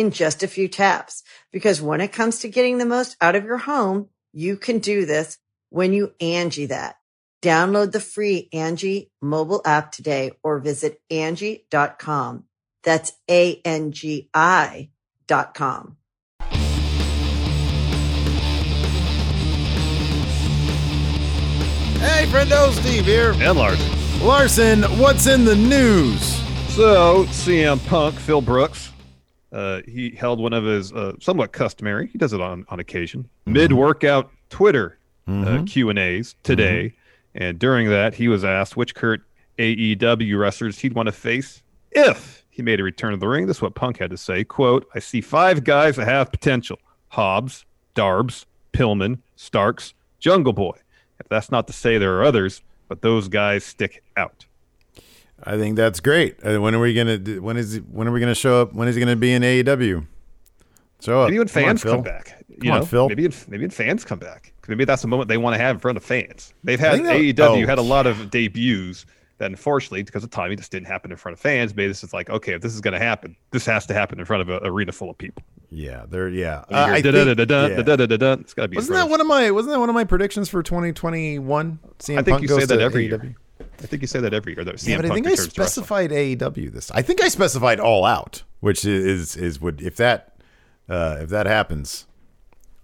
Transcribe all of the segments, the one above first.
in just a few taps. Because when it comes to getting the most out of your home, you can do this when you Angi that. Download the free Angi mobile app today or visit Angi.com. That's A-N-G-I dot com. Hey, friendo, Steve here. And Larson. Larson, what's in the news? So, CM Punk, Phil Brooks, uh, he held one of his uh, somewhat customary. He does it on on occasion. Mm-hmm. Mid workout Twitter uh, Q and A's today, Mm-hmm. and during that he was asked which current AEW wrestlers he'd want to face if he made a return to the ring. This is what Punk had to say: "Quote: I see five guys that have potential: Hobbs, Darbs, Pillman, Starks, Jungle Boy. If that's not to say there are others, but those guys stick out." I think that's great. Uh, when are we gonna? do- When is? When are we gonna show up? When is he gonna be in AEW? Show up. Maybe when Come fans come back. You Come on, Phil. Maybe when- maybe when fans come back. Maybe that's the moment they want to have in front of fans. They've had AEW oh. had a lot of debuts that unfortunately because of timing just didn't happen in front of fans. Maybe this is like okay, if this is going to happen, this has to happen in front of an arena full of people. Yeah, there. Yeah. Uh, It's got to be. Wasn't that one of my? Wasn't that one of my predictions for 2021? I think Punk you say that every AEW? year. I think you say that every year. That CM Yeah, but I think I returns to wrestling. specified AEW this. I think I specified All Out, which is is would if that uh, if that happens,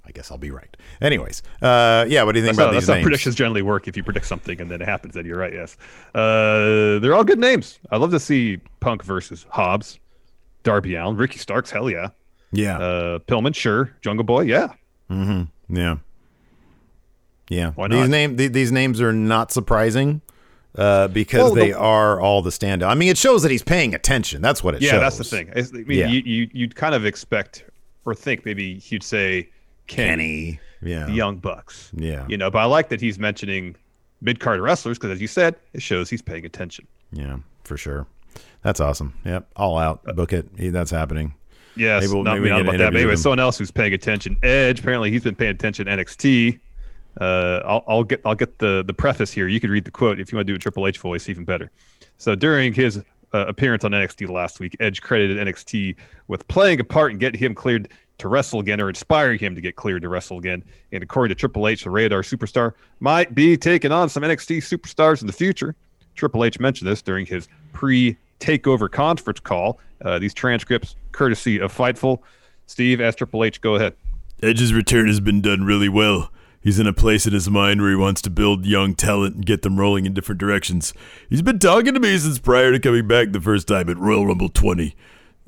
I guess I'll be right. Anyways, uh, yeah. What do you think That's about how, these that's how predictions generally work. If you predict something and then it happens, then you're right. Yes, uh, they're all good names. I love to see Punk versus Hobbs, Darby Allin, Ricky Starks. Hell yeah. Yeah, Uh, Pillman, sure. Jungle Boy, yeah. yeah, yeah. Why These name th- these names are not surprising uh, because Well, the- they are all the standout. I mean, it shows that he's paying attention. That's what it Yeah, shows. that's the thing. I mean, Yeah. you, you you'd kind of expect or think maybe he'd say Kenny, Kenny. Yeah. the Young Bucks. Yeah. You know, but I like that he's mentioning mid card wrestlers because, as you said, it shows he's paying attention. Yeah, for sure. That's awesome. Yep. All out. Book it. That's happening. Yes, Maybe we'll- not maybe me about that. But anyway, someone else who's paying attention. Edge. Apparently, he's been paying attention to NXT. Uh, I'll, I'll get I'll get the the preface here. You can read the quote if you want to do a Triple H voice, even better. So during his uh, appearance on NXT last week, Edge credited NXT with playing a part in getting him cleared to wrestle again, or inspiring him to get cleared to wrestle again. And according to Triple H, the Rated-R superstar might be taking on some NXT superstars in the future. Triple H mentioned this during his pre-takeover conference call. Uh, these transcripts, courtesy of Fightful. Steve, ask Triple H. Go ahead. Edge's return has been done really well. He's in a place in his mind where he wants to build young talent and get them rolling in different directions. He's been talking to me since prior to coming back the first time at Royal Rumble 20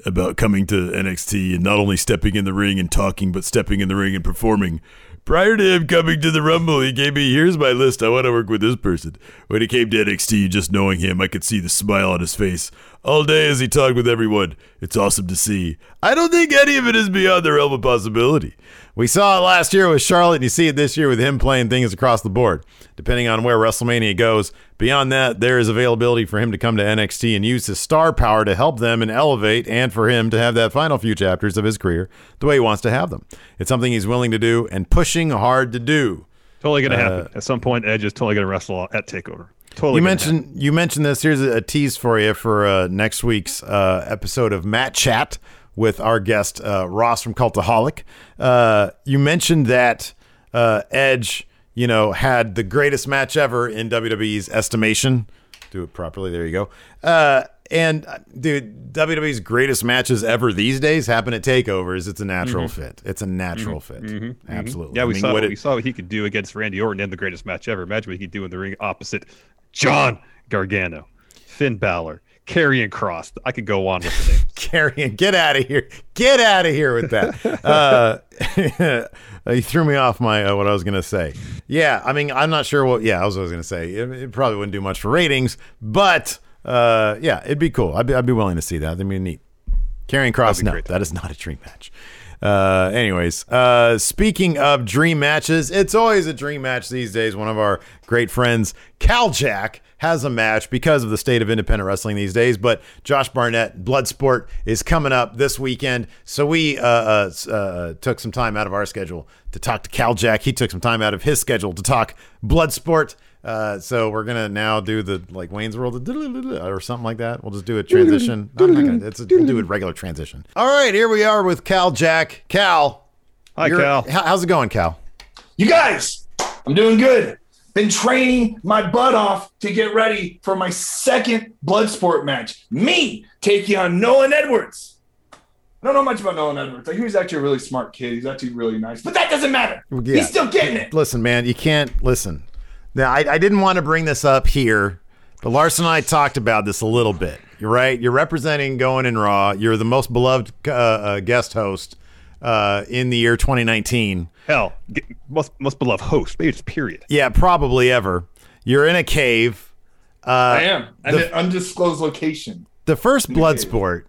about coming to NXT and not only stepping in the ring and talking, but stepping in the ring and performing. Prior to him coming to the Rumble, he gave me, here's my list. I want to work with this person. When he came to NXT, just knowing him, I could see the smile on his face all day as he talked with everyone. It's awesome to see. I don't think any of it is beyond the realm of possibility. We saw it last year with Charlotte, and you see it this year with him playing things across the board. Depending on where WrestleMania goes, beyond that, there is availability for him to come to NXT and use his star power to help them and elevate, and for him to have that final few chapters of his career the way he wants to have them. It's something he's willing to do and pushing hard to do. Totally going to uh, happen. At some point, Edge is totally going to wrestle at TakeOver. Totally You gonna mentioned you mentioned this. Here's a, a tease for you for uh, next week's uh, episode of Matt Chat with our guest uh, Ross from Cultaholic. Uh, you mentioned that uh, Edge, you know, had the greatest match ever in WWE's estimation. Do it properly. There you go. Uh, and dude, WWE's greatest matches ever these days happen at takeovers. It's a natural fit. It's a natural fit. Absolutely. Mm-hmm. Yeah, we I mean, saw what we saw what he could do against Randy Orton in the greatest match ever. Imagine what he could do in the ring opposite John Gargano, Finn Balor, Karrion Kross. I could go on with the names. Carrying, get out of here. Get out of here with that. uh, you threw me off my uh, what I was going to say. Yeah, I mean, I'm not sure what. Yeah, I was, was going to say it, it probably wouldn't do much for ratings, but uh, yeah, it'd be cool. I'd be, I'd be willing to see that. That'd be neat. Carrying Cross, no, that is not a dream match. Uh, anyways, uh, speaking of dream matches, it's always a dream match these days. One of our great friends, Kal Jak, has a match because of the state of independent wrestling these days. But Josh Barnett, Bloodsport, is coming up this weekend. So we uh, uh, uh, took some time out of our schedule to talk to Kal Jak. He took some time out of his schedule to talk Bloodsport. Uh, so we're gonna now do the like Wayne's World or something like that. We'll just do a transition. I'm not gonna, it's a, we'll do a regular transition. All right, here we are with Kal Jak. Kal, Hi, Kal. how's it going, Kal? You guys, I'm doing good. Been training my butt off to get ready for my second Bloodsport match. Me taking on Nolan Edwards. I don't know much about Nolan Edwards. Like, he was actually a really smart kid. He's actually really nice, but that doesn't matter. Yeah. He's still getting it. Listen, man, you can't listen. Now, I, I didn't want to bring this up here, but Larson and I talked about this a little bit. You're right. You're representing Going in Raw. You're the most beloved uh, uh, guest host uh, in the year 2019. Hell, get, most most beloved host. Maybe just period. Yeah, probably ever. You're in a cave. Uh, I am. And the- an undisclosed location. The first Bloodsport,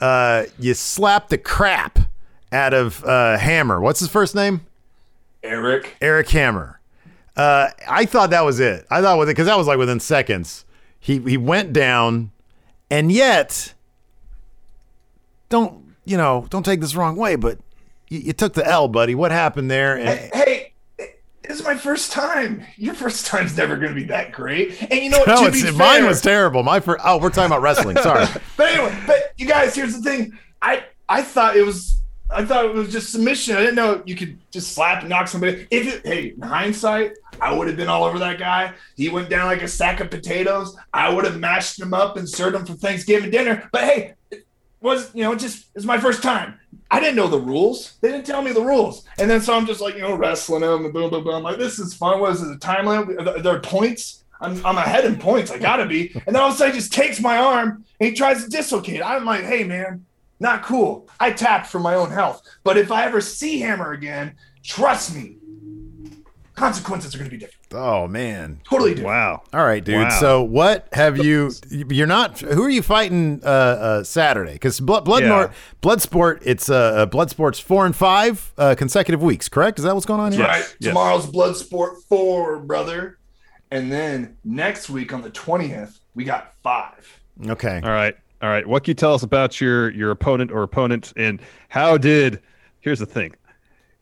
uh, you slap the crap out of uh, Hammer. What's his first name? Erik. Erik Hammer. Uh, I thought that was it. I thought with it because that was like within seconds. He he went down, and yet, don't you know? Don't take this the wrong way, but you, you took the L, buddy. What happened there? And, Hey, this is my first time. Your first time's never going to be that great. And you know what? no, to it's, be mine was terrible. My first. Oh, we're talking about wrestling. Sorry. But anyway, but you guys, here's the thing. I I thought it was I thought it was just submission. I didn't know you could just slap and knock somebody. If it, hey, in hindsight, I would have been all over that guy. He went down like a sack of potatoes. I would have mashed him up and served him for Thanksgiving dinner. But hey, was you know just it's my first time. I didn't know the rules. They didn't tell me the rules. And then so I'm just like you know wrestling him and boom boom boom. I'm like this is fun. What is it? A time limit? There- are there points? I'm, I'm ahead in points. I gotta be. And then all of a sudden, he just takes my arm and he tries to dislocate. I'm like, hey man, not cool. I tapped for my own health. But if I ever see Hammer again, trust me, consequences are gonna be different. Oh man. Totally different. Wow. All right, dude. Wow. So what have you? You're not. Who are you fighting uh, uh, Saturday? Because Blood Blood Yeah. Nor- Bloodsport. It's uh, uh, Bloodsport's four and five uh, consecutive weeks. Correct? Is that what's going on here? Yes, Right. yes. Tomorrow's Bloodsport 4, brother. And then next week on the 20th, we got five. Okay. All right. All right. What can you tell us about your your opponent or opponents and how did here's the thing.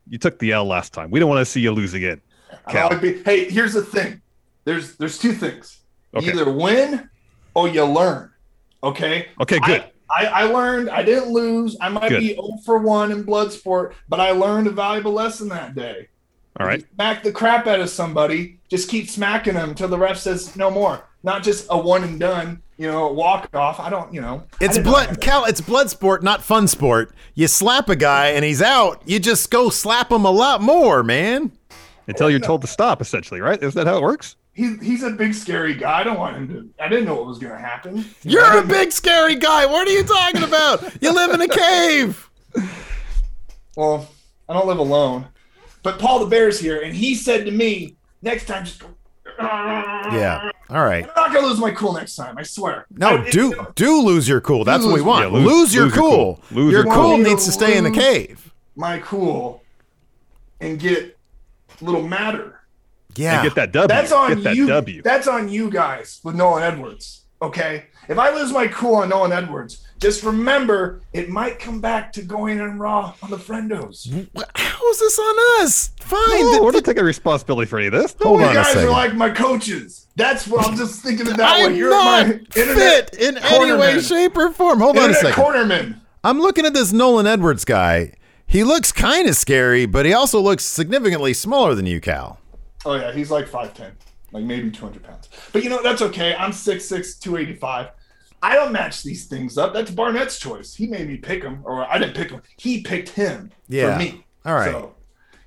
You took the L last time. We don't want to see you lose again. I Kal. be- hey, here's the thing. There's there's two things. Okay. Either win or you learn. Okay. Okay, good. I, I, I learned. I didn't lose. I might Good. be 0 for 1 in Bloodsport, but I learned a valuable lesson that day. All right. Smack the crap out of somebody, just keep smacking them until the ref says no more. Not just a one and done, you know, walk off. I don't, you know. It's didn't know blood. Kal. It's blood sport, not fun sport. You slap a guy and he's out. You just go slap him a lot more, man. Until you're told to stop, essentially, right? Is that how it works? He, he's a big scary guy. I don't want him to. I didn't know what was going to happen. You're a big scary guy. What are you talking about? You live in a cave. Well, I don't live alone. But Paul the Bear's here, and he said to me, next time, just go. Yeah. All right. I'm not going to lose my cool next time. I swear. No, I- it- do do lose your cool. That's what we want. yeah, lose- lose, your lose your cool. cool. Lose your your cool cool. needs to stay in the cave. my cool and get a little matter. Yeah. And get that W. That's on get that you. W. That's on you guys with Nolan Edwards. Okay. If I lose my cool on Nolan Edwards, just remember it might come back to going in raw on the friendos. How's this on us? Fine. No, th- we're not taking responsibility for any of this. Hold you on a guys second. are like my coaches. That's what I'm just thinking of that way. I'm You're not my internet fit in any way, shape, or form. Hold on a second. cornerman. I'm looking at this Nolan Edwards guy. He looks kind of scary, but he also looks significantly smaller than you, Kal. Oh yeah, he's like 5'10, like maybe 200 pounds. But you know that's okay. I'm 6'6", 285. I don't match these things up. That's Barnett's choice. He made me pick him, or I didn't pick him. He picked him Yeah. for me. All right. So,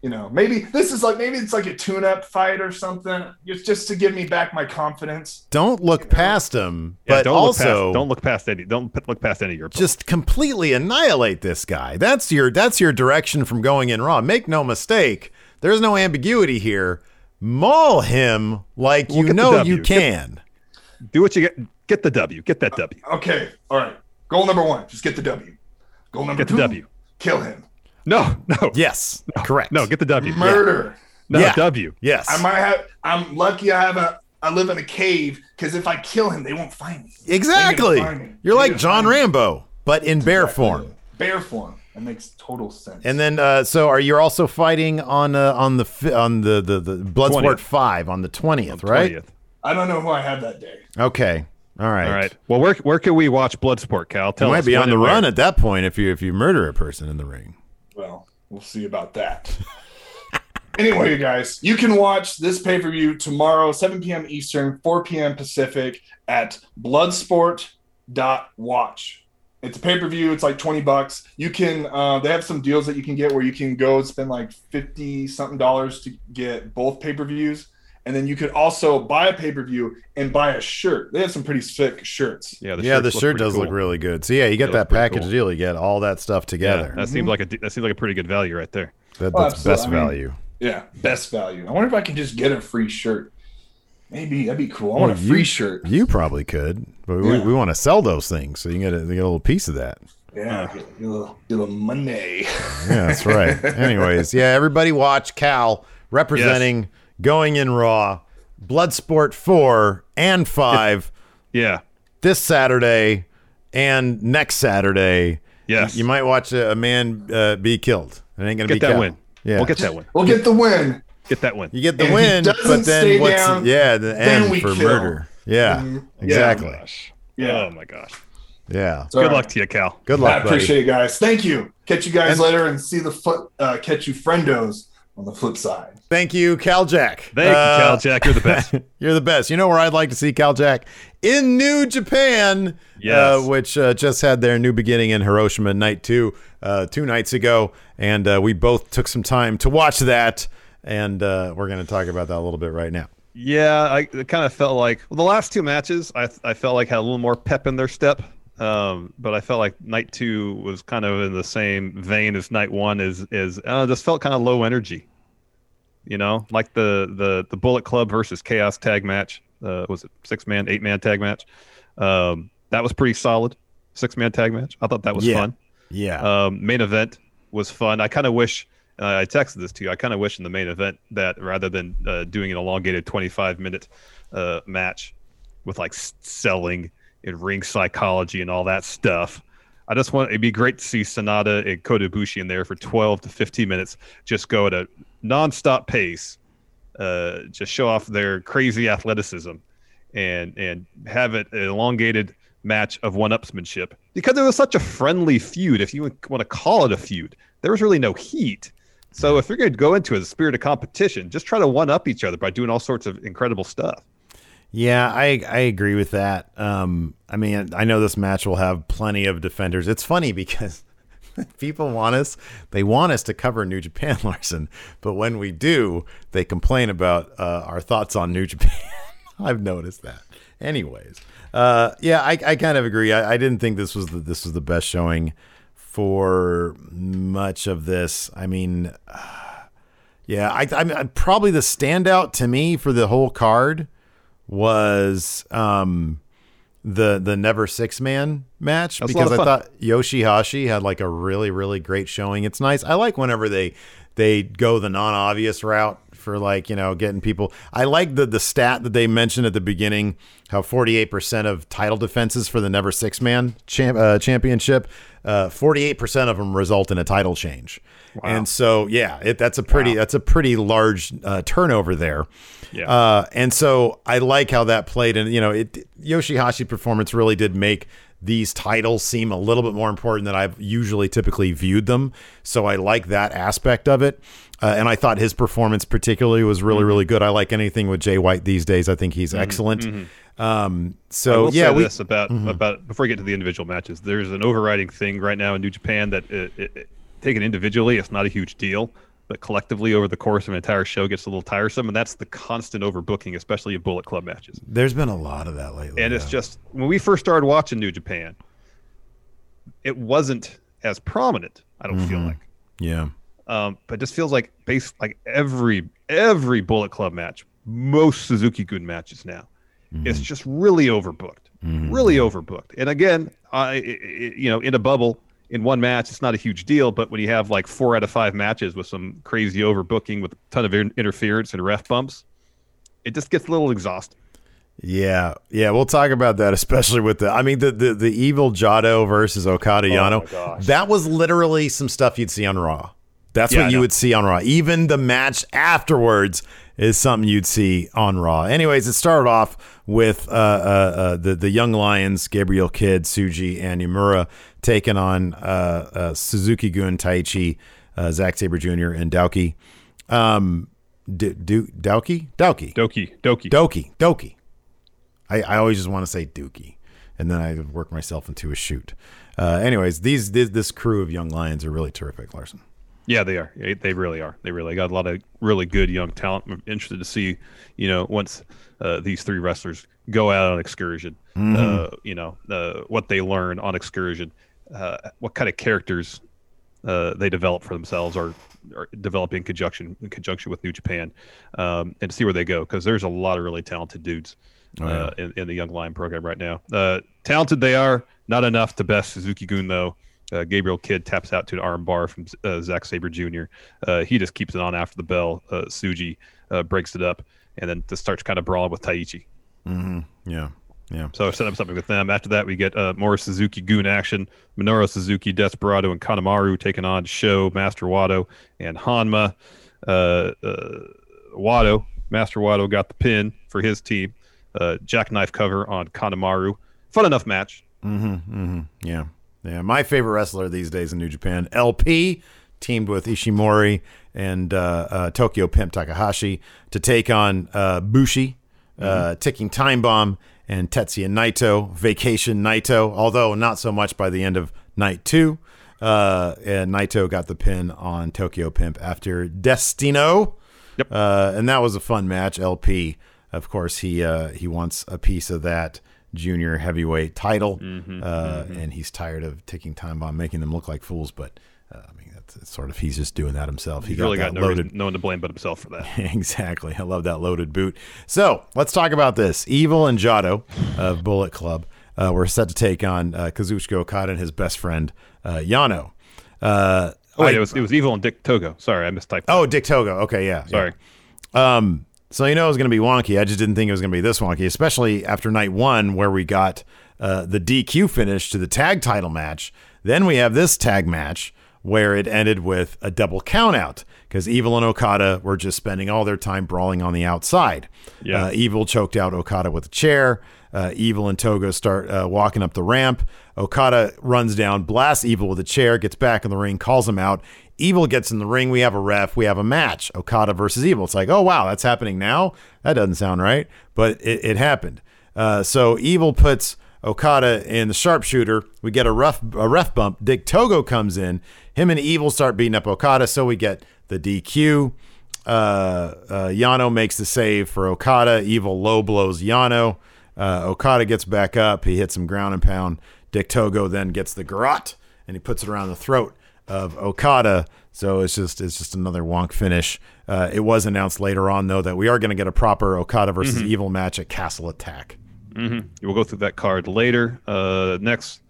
you know, maybe this is like maybe it's like a tune-up fight or something. It's just to give me back my confidence. Don't look past him, Yeah, but don't also look past, don't look past any. Don't look past any of your. opponents. just completely annihilate this guy. That's your that's your direction from going in raw. Make no mistake. There's no ambiguity here. Maul him like We'll you know you can. do what you get. Get the W. Get that W. Okay, all right. Goal number one: just get the W. Goal number Get the W. Kill him. No, no, Yes, correct. no. Get the W. Murder. No Yeah. W. yes, I might have. I'm lucky. I have a. I live in a cave because if I kill him, they won't find me. exactly. Find me. You're They're like John find me. Rambo, but in bear form. Bear form. That makes total sense. And then, uh, so are you also fighting on uh, on the fi- on the the, the Bloodsport 20th. five on the twentieth, right? 20th. I don't know who I have that day. Okay, all right, All right. Well, where where can we watch Bloodsport, Kal? You Tell might be on the and where. run at that point if you if you murder a person in the ring. Well, we'll see about that. anyway, you guys, you can watch this pay per view tomorrow, 7 p.m. Eastern, 4 p.m. Pacific at bloodsport.watch. It's a pay per view. It's like 20 bucks. You can, uh, they have some deals that you can get where you can go spend like 50 something dollars to get both pay per views. And then you could also buy a pay per view and buy a shirt. They have some pretty sick shirts. Yeah, the yeah, the shirt pretty does look really good. So yeah, you get It that package cool. deal. You get all that stuff together. Yeah, that seems like a that seems like a pretty good value right there. that, Oh, that's best. I mean, value. Yeah, best value. I wonder if I can just get a free shirt. Maybe that'd be cool. I want a Well, you- free shirt. You probably could, but we, Yeah. we want to sell those things, so you can get a, you get a little piece of that. Yeah, get, get a little, get a little money. Yeah, that's right. Anyways, yeah, everybody watch Kal representing going in Raw, Bloodsport 4 and 5 Yeah. this Saturday and next Saturday. Yes. You might watch a, a man uh, be killed. It ain't going to be get that Kal. win. Yeah. We'll get that win. We'll get the win. Get that win. you get the And if he win, doesn't but stay then what's down, yeah, the end for kill. murder. Yeah, Mhm. exactly. Yeah. Yeah. Yeah. Oh my gosh. Yeah. All Good right. luck to you, Kal. Good I luck, buddy. appreciate it, guys. Thank you. Catch you guys And- later and see the foot. Uh, catch you friendos on the flip side. Thank you, Kal Jak. Thank you, Uh, Kal Jak. You're the best. You're the best. You know where I'd like to see Kal Jak? In New Japan, Yes. uh, which uh, just had their new beginning in Hiroshima night two, uh, two nights ago. And uh, we both took some time to watch that. And uh, we're going to talk about that a little bit right now. Yeah, I kind of felt like well, the last two matches, I I felt like had a little more pep in their step. Um, but I felt like night two was kind of in the same vein as night one. Is is uh, just felt kind of low energy. You know, like the the the Bullet Club versus Chaos tag match. Uh, was it six man, eight man tag match? Um, that was pretty solid. Six man tag match. I thought that was Yeah. fun. Yeah. Um, main event was fun. I kind of wish uh, I texted this to you. I kind of wish in the main event that rather than uh, doing an elongated 25 minute uh, match with like selling and ring psychology and all that stuff, I just want it'd be great to see Sanada and Kota Ibushi in there for 12 to 15 minutes, just go at a nonstop pace, uh, just show off their crazy athleticism, and and have it an elongated match of one-upsmanship because it was such a friendly feud. If you want to call it a feud, there was really no heat. So if you're going to go into a spirit of competition, just try to one up each other by doing all sorts of incredible stuff. Yeah, I I agree with that. Um, I mean, I know this match will have plenty of defenders. It's funny because people want us, they want us to cover New Japan, Larson, but when we do, they complain about uh, our thoughts on New Japan. I've noticed that. Anyways, uh, yeah, I, I kind of agree. I, I didn't think this was the, this was the best showing for much of this. I mean. Yeah, I, I'm probably the standout to me for the whole card was um the the never six man match That was a lot because I thought Yoshihashi had like a really really great showing. It's nice. I like whenever they they go the non obvious route for like you know getting people. I like the the stat that they mentioned at the beginning how 48 percent of title defenses for the never six man champ, uh, championship, 48 percent of them result in a title change. And so yeah, it, that's a pretty that's a pretty large uh, turnover there. Yeah. Uh, and so I like how that played, and you know, it Yoshihashi performance really did make these titles seem a little bit more important than I've usually typically viewed them. So I like that aspect of it, uh, and I thought his performance particularly was really really good. I like anything with Jay White these days. I think he's excellent. Um, I so yeah, we this about about before we get to the individual matches. There's an overriding thing right now in New Japan that it, it, taken individually, it's not a huge deal, but collectively over the course of an entire show gets a little tiresome, and that's the constant overbooking, especially in Bullet Club matches. there's been a lot of that lately. And it's yeah. just when we first started watching New Japan, it wasn't as prominent. I don't feel mm-hmm. like, yeah, um, but it just feels like base like every every Bullet Club match, most Suzuki Gun matches now, it's mm-hmm. just really overbooked, mm-hmm. really overbooked. And again, I i- i- you know in a bubble in one match, it's not a huge deal. But when you have like four out of five matches with some crazy overbooking with a ton of in- interference and ref bumps, it just gets a little exhausting. Yeah, yeah, we'll talk about that, especially with the. I mean, the the, the evil Jado versus Okada Yano. Oh. That was literally some stuff you'd see on Raw. That's Yeah, what you would see on Raw. Even the match afterwards is something you'd see on Raw. Anyways, it started off with uh, uh, uh, the the young Lions, Gabriel Kidd, Tsuji, and Uemura taking on uh, uh, Suzuki Gun, Taichi, uh, Zack Sabre Jr., and Douki. Um, D- D- Dauki, Dauki, Doki, Doki. Doki, Doki. I, I always just want to say Dookie, and then I work myself into a shoot. Uh, anyways, these this, this crew of young lions are really terrific, Larson. Yeah, they are. They- They really are. They really got a lot of really good young talent. I'm interested to see, you know, once uh, these three wrestlers go out on excursion, uh, you know, uh, what they learn on excursion, uh, what kind of characters uh, they develop for themselves or, or develop in conjunction in conjunction with New Japan, um, and see where they go because there's a lot of really talented dudes uh, in, in the Young Lion program right now. Uh, talented they are, not enough to best Suzuki Gun though. Uh, Gabriel Kidd taps out to an arm bar from uh, Zack Sabre Jr. Uh, he just keeps it on after the bell. Uh, Tsuji uh, breaks it up and then just starts kind of brawling with Taichi. Yeah, yeah. So I set up something with them. After that, we get uh, more Suzuki Gun action. Minoru Suzuki, Desperado, and Kanemaru taking on Show, Master Wato, and Honma. Uh, uh, Wato, Master Wato got the pin for his team. Uh, jackknife cover on Kanemaru. Fun enough match. Mm-hmm. Yeah. Yeah. My favorite wrestler these days in New Japan, LP, teamed with Ishimori and uh, uh, Tokyo Pimp Takahashi to take on uh, Bushi, uh, Ticking Time Bomb, and Tetsuya Naito, Vacation Naito, although not so much by the end of night two. Uh, and Naito got the pin on Tokyo Pimp after Destino. Yep. Uh, and that was a fun match. LP, of course, he uh, he wants a piece of that junior heavyweight title, Mm-hmm, uh, and he's tired of ticking time bomb, making them look like fools. But uh, I mean, that's it's sort of he's just doing that himself. He He's really got that no, loaded. reason, no one to blame but himself for that. exactly. I love that loaded boot. So let's talk about this. Evil and Jado of Bullet Club uh, were set to take on uh, Kazuchika Okada and his best friend uh, Yano. Uh, Oh, wait, I- it was it was Evil and Dick Togo. Sorry, I mistyped. oh, Dick Togo. Okay, yeah. yeah. sorry. Um, so you know it was going to be wonky. I just didn't think it was going to be this wonky, especially after night one where we got uh, the DQ finish to the tag title match. Then we have this tag match where it ended with a double count out because Evil and Okada were just spending all their time brawling on the outside. Yeah. Uh, Evil choked out Okada with a chair. Uh, Evil and Togo start uh, walking up the ramp. Okada runs down, blasts Evil with a chair, gets back in the ring, calls him out. Evil gets in the ring. We have a ref. We have a match. Okada versus Evil. It's like, oh wow, that's happening now. That doesn't sound right, but it, it happened. Uh, so Evil puts Okada in the sharpshooter. We get a rough a ref bump. Dick Togo comes in. Him and Evil start beating up Okada. So we get the DQ. Uh, uh, Yano makes the save for Okada. Evil low blows Yano. Uh, Okada gets back up. He hits some ground and pound. Dick Togo then gets the garrote and he puts it around the throat of Okada. So it's just it's just another wonk finish. Uh, it was announced later on though that we are going to get a proper Okada versus Evil match at Castle Attack. We'll go through that card later. Uh, next,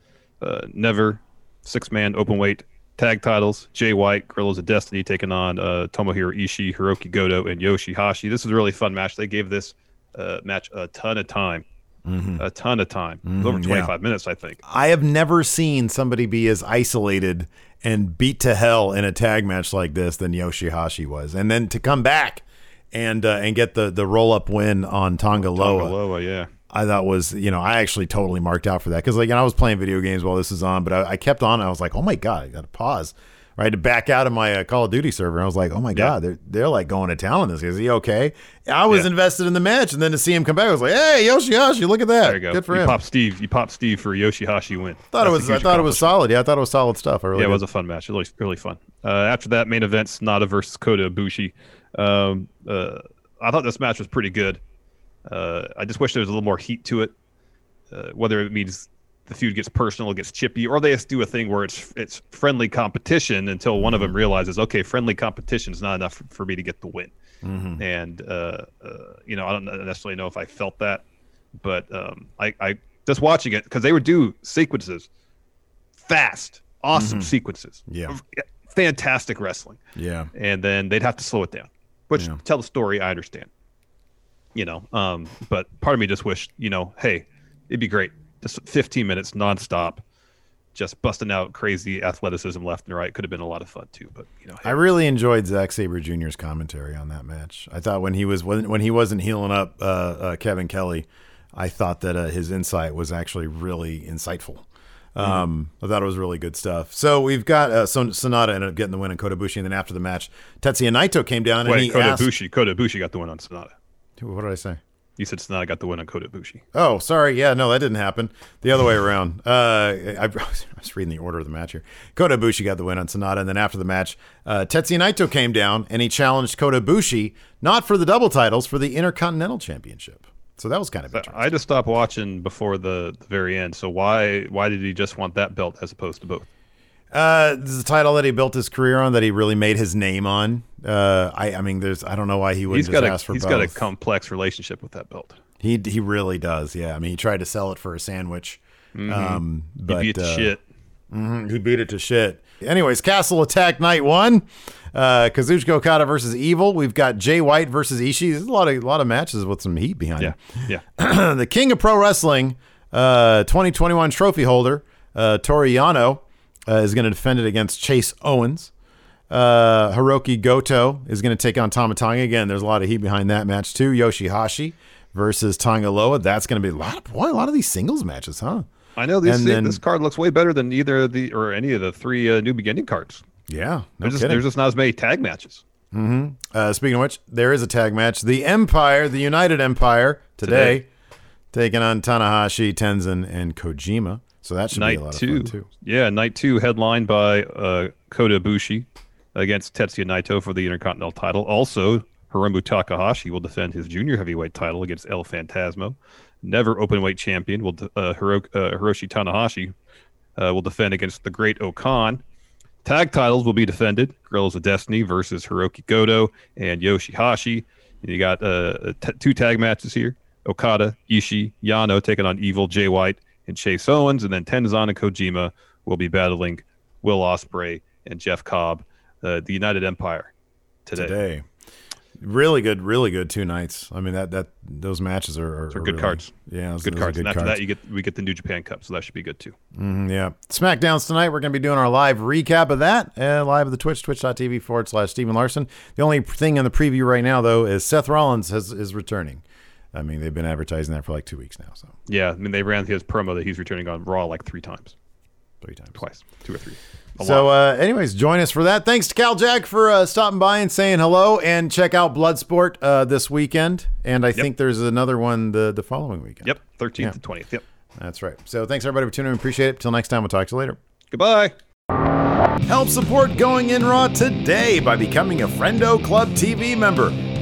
uh, Never six man open weight tag titles. Jay White, Guerrillas of Destiny taking on uh, Tomohiro Ishii, Hirooki Goto, and Yoshihashi. This is a really fun match. They gave this uh, match a ton of time. A ton of time. Was over Mm-hmm. yeah. 25 minutes, I think. I have never seen somebody be as isolated and beat to hell in a tag match like this than Yoshihashi was, and then to come back and uh, and get the the roll up win on Tonga Loa. Tongaloa, yeah. I thought was, you know, I actually totally marked out for that because, like, I was playing video games while this was on, but I, I kept on. And I was like, oh my god, I got to pause I had to back out of my uh, Call of Duty server. I was like, oh my god, they're they're like going to town on this. Is he okay? I was Yeah. invested in the match, and then to see him come back, I was like, hey, Yoshihashi, look at that. There you go. Good for you him. pop Steve. You pop Steve for Yoshihashi win. thought it That's a was. I thought it was solid. Yeah, I thought it was solid stuff. I really. Yeah, it was a fun match. It was really, really fun. Uh, after that, main event: Sanada versus Kota Ibushi. Um, uh, I thought this match was pretty good. Uh, I just wish there was a little more heat to it. Uh, whether it means the feud gets personal, gets chippy, or they just do a thing where it's it's friendly competition until one of them realizes, okay, friendly competition is not enough for, me to get the win. And uh, uh, you know, I don't necessarily know if I felt that, but um, I, I just watching it because they would do sequences, fast, awesome sequences, Yeah. fantastic wrestling, yeah. and then they'd have to slow it down. Which Yeah. tell the story, I understand. You know, um, but part of me just wished, you know, hey, it'd be great, just 15 minutes nonstop, just busting out crazy athleticism left and right. Could have been a lot of fun too, but you know, hey, I really enjoyed Zack Sabre Jr.'s commentary on that match. I thought when he was when, when he wasn't healing up uh, uh, Kevin Kelly, I thought that uh, his insight was actually really insightful. Um, I thought it was really good stuff. So we've got uh, Son- Sanada ended up getting the win in Kota Ibushi, and then after the match, Tetsuya Naito came down and wait, he Kota asked, Ibushi got the win on Sanada. "What did I say?" You said Sanada got the win on Kota Ibushi. Oh, sorry. Yeah, no, that didn't happen. The other way around. Uh, I, I was reading the order of the match here. Kota Ibushi got the win on Sanada, and then after the match, uh, Tetsuya Naito came down and he challenged Kota Ibushi not for the double titles, for the Intercontinental Championship. So that was kind of But interesting. I just stopped watching before the, the very end. So why why did he just want that belt as opposed to both? Uh, this is a title that he built his career on, that he really made his name on. Uh, I, I mean, there's, I don't know why he wouldn't He's just got a ask for he's both. got a complex relationship with that belt. he he really does. Yeah, I mean, he tried to sell it for a sandwich. Um, He but beat uh, shit. Mhm, Who beat it to shit. Anyways, Castle Attack Night One, uh, Kazuchika Okada versus Evil. We've got Jay White versus Ishii. There's a lot of a lot of matches with some heat behind Yeah, it. yeah. the King of Pro Wrestling, uh, 2021 trophy holder, uh, uh, is going to defend it against Chase Owens. Uh, Hirooki Goto is going to take on Tama Tonga again. There's a lot of heat behind that match too. Yoshihashi versus Tonga Loa. That's going to be a lot of boy, a lot of these singles matches, huh? I know this then- this card looks way better than either of the or any of the three uh, new beginning cards. Yeah, no There's just, there's just not as many tag matches. Uh, speaking of which, there is a tag match. The Empire, the United Empire, today, Today. taking on Tanahashi, Tenzan, and Kojima. So that should be a Night lot two, of fun too. yeah, night two, headlined by uh, Kota Ibushi against Tetsuya Naito for the Intercontinental title. Also, Hiromu Takahashi will defend his junior heavyweight title against El Phantasmo. Never openweight champion will uh, Hiro- uh, Hiroshi Tanahashi uh, will defend against the Great O-Khan. Tag titles will be defended: Guerrillas of Destiny versus Hirooki Goto and Yoshihashi. And you got uh, t- two tag matches here: Okada, Ishii, Yano taking on Evil, Jay White, and Chase Owens, and then Tenzan and Kojima will be battling Will Ospreay and Jeff Cobb, uh, the United Empire today. Today, really good, really good two nights. I mean that that those matches are, are, are good really- cards. Yeah, those, Good those cards. Good and after cards. that, you get we get the New Japan Cup, so that should be good too. Mhm, yeah. SmackDowns tonight. We're going to be doing our live recap of that uh, live at the Twitch, twitch.tv forward slash Steve and Larson. The only thing in the preview right now, though, is Seth Rollins has, is returning. I mean, they've been advertising that for like two weeks now, so Yeah, I mean they ran his promo that he's returning on Raw like three times, three times. twice, two or three. A So, uh, anyways, join us for that. Thanks to Kal Jak for uh, stopping by and saying hello. And check out Bloodsport uh, this weekend. And I think there's another one the, the following weekend. yep, thirteenth yeah. to twentieth. Yep. That's right. So, thanks everybody for tuning in. Appreciate it. Till next time, we'll talk to you later. Goodbye. Help support Going In Raw today by becoming a Friendo Club TV member.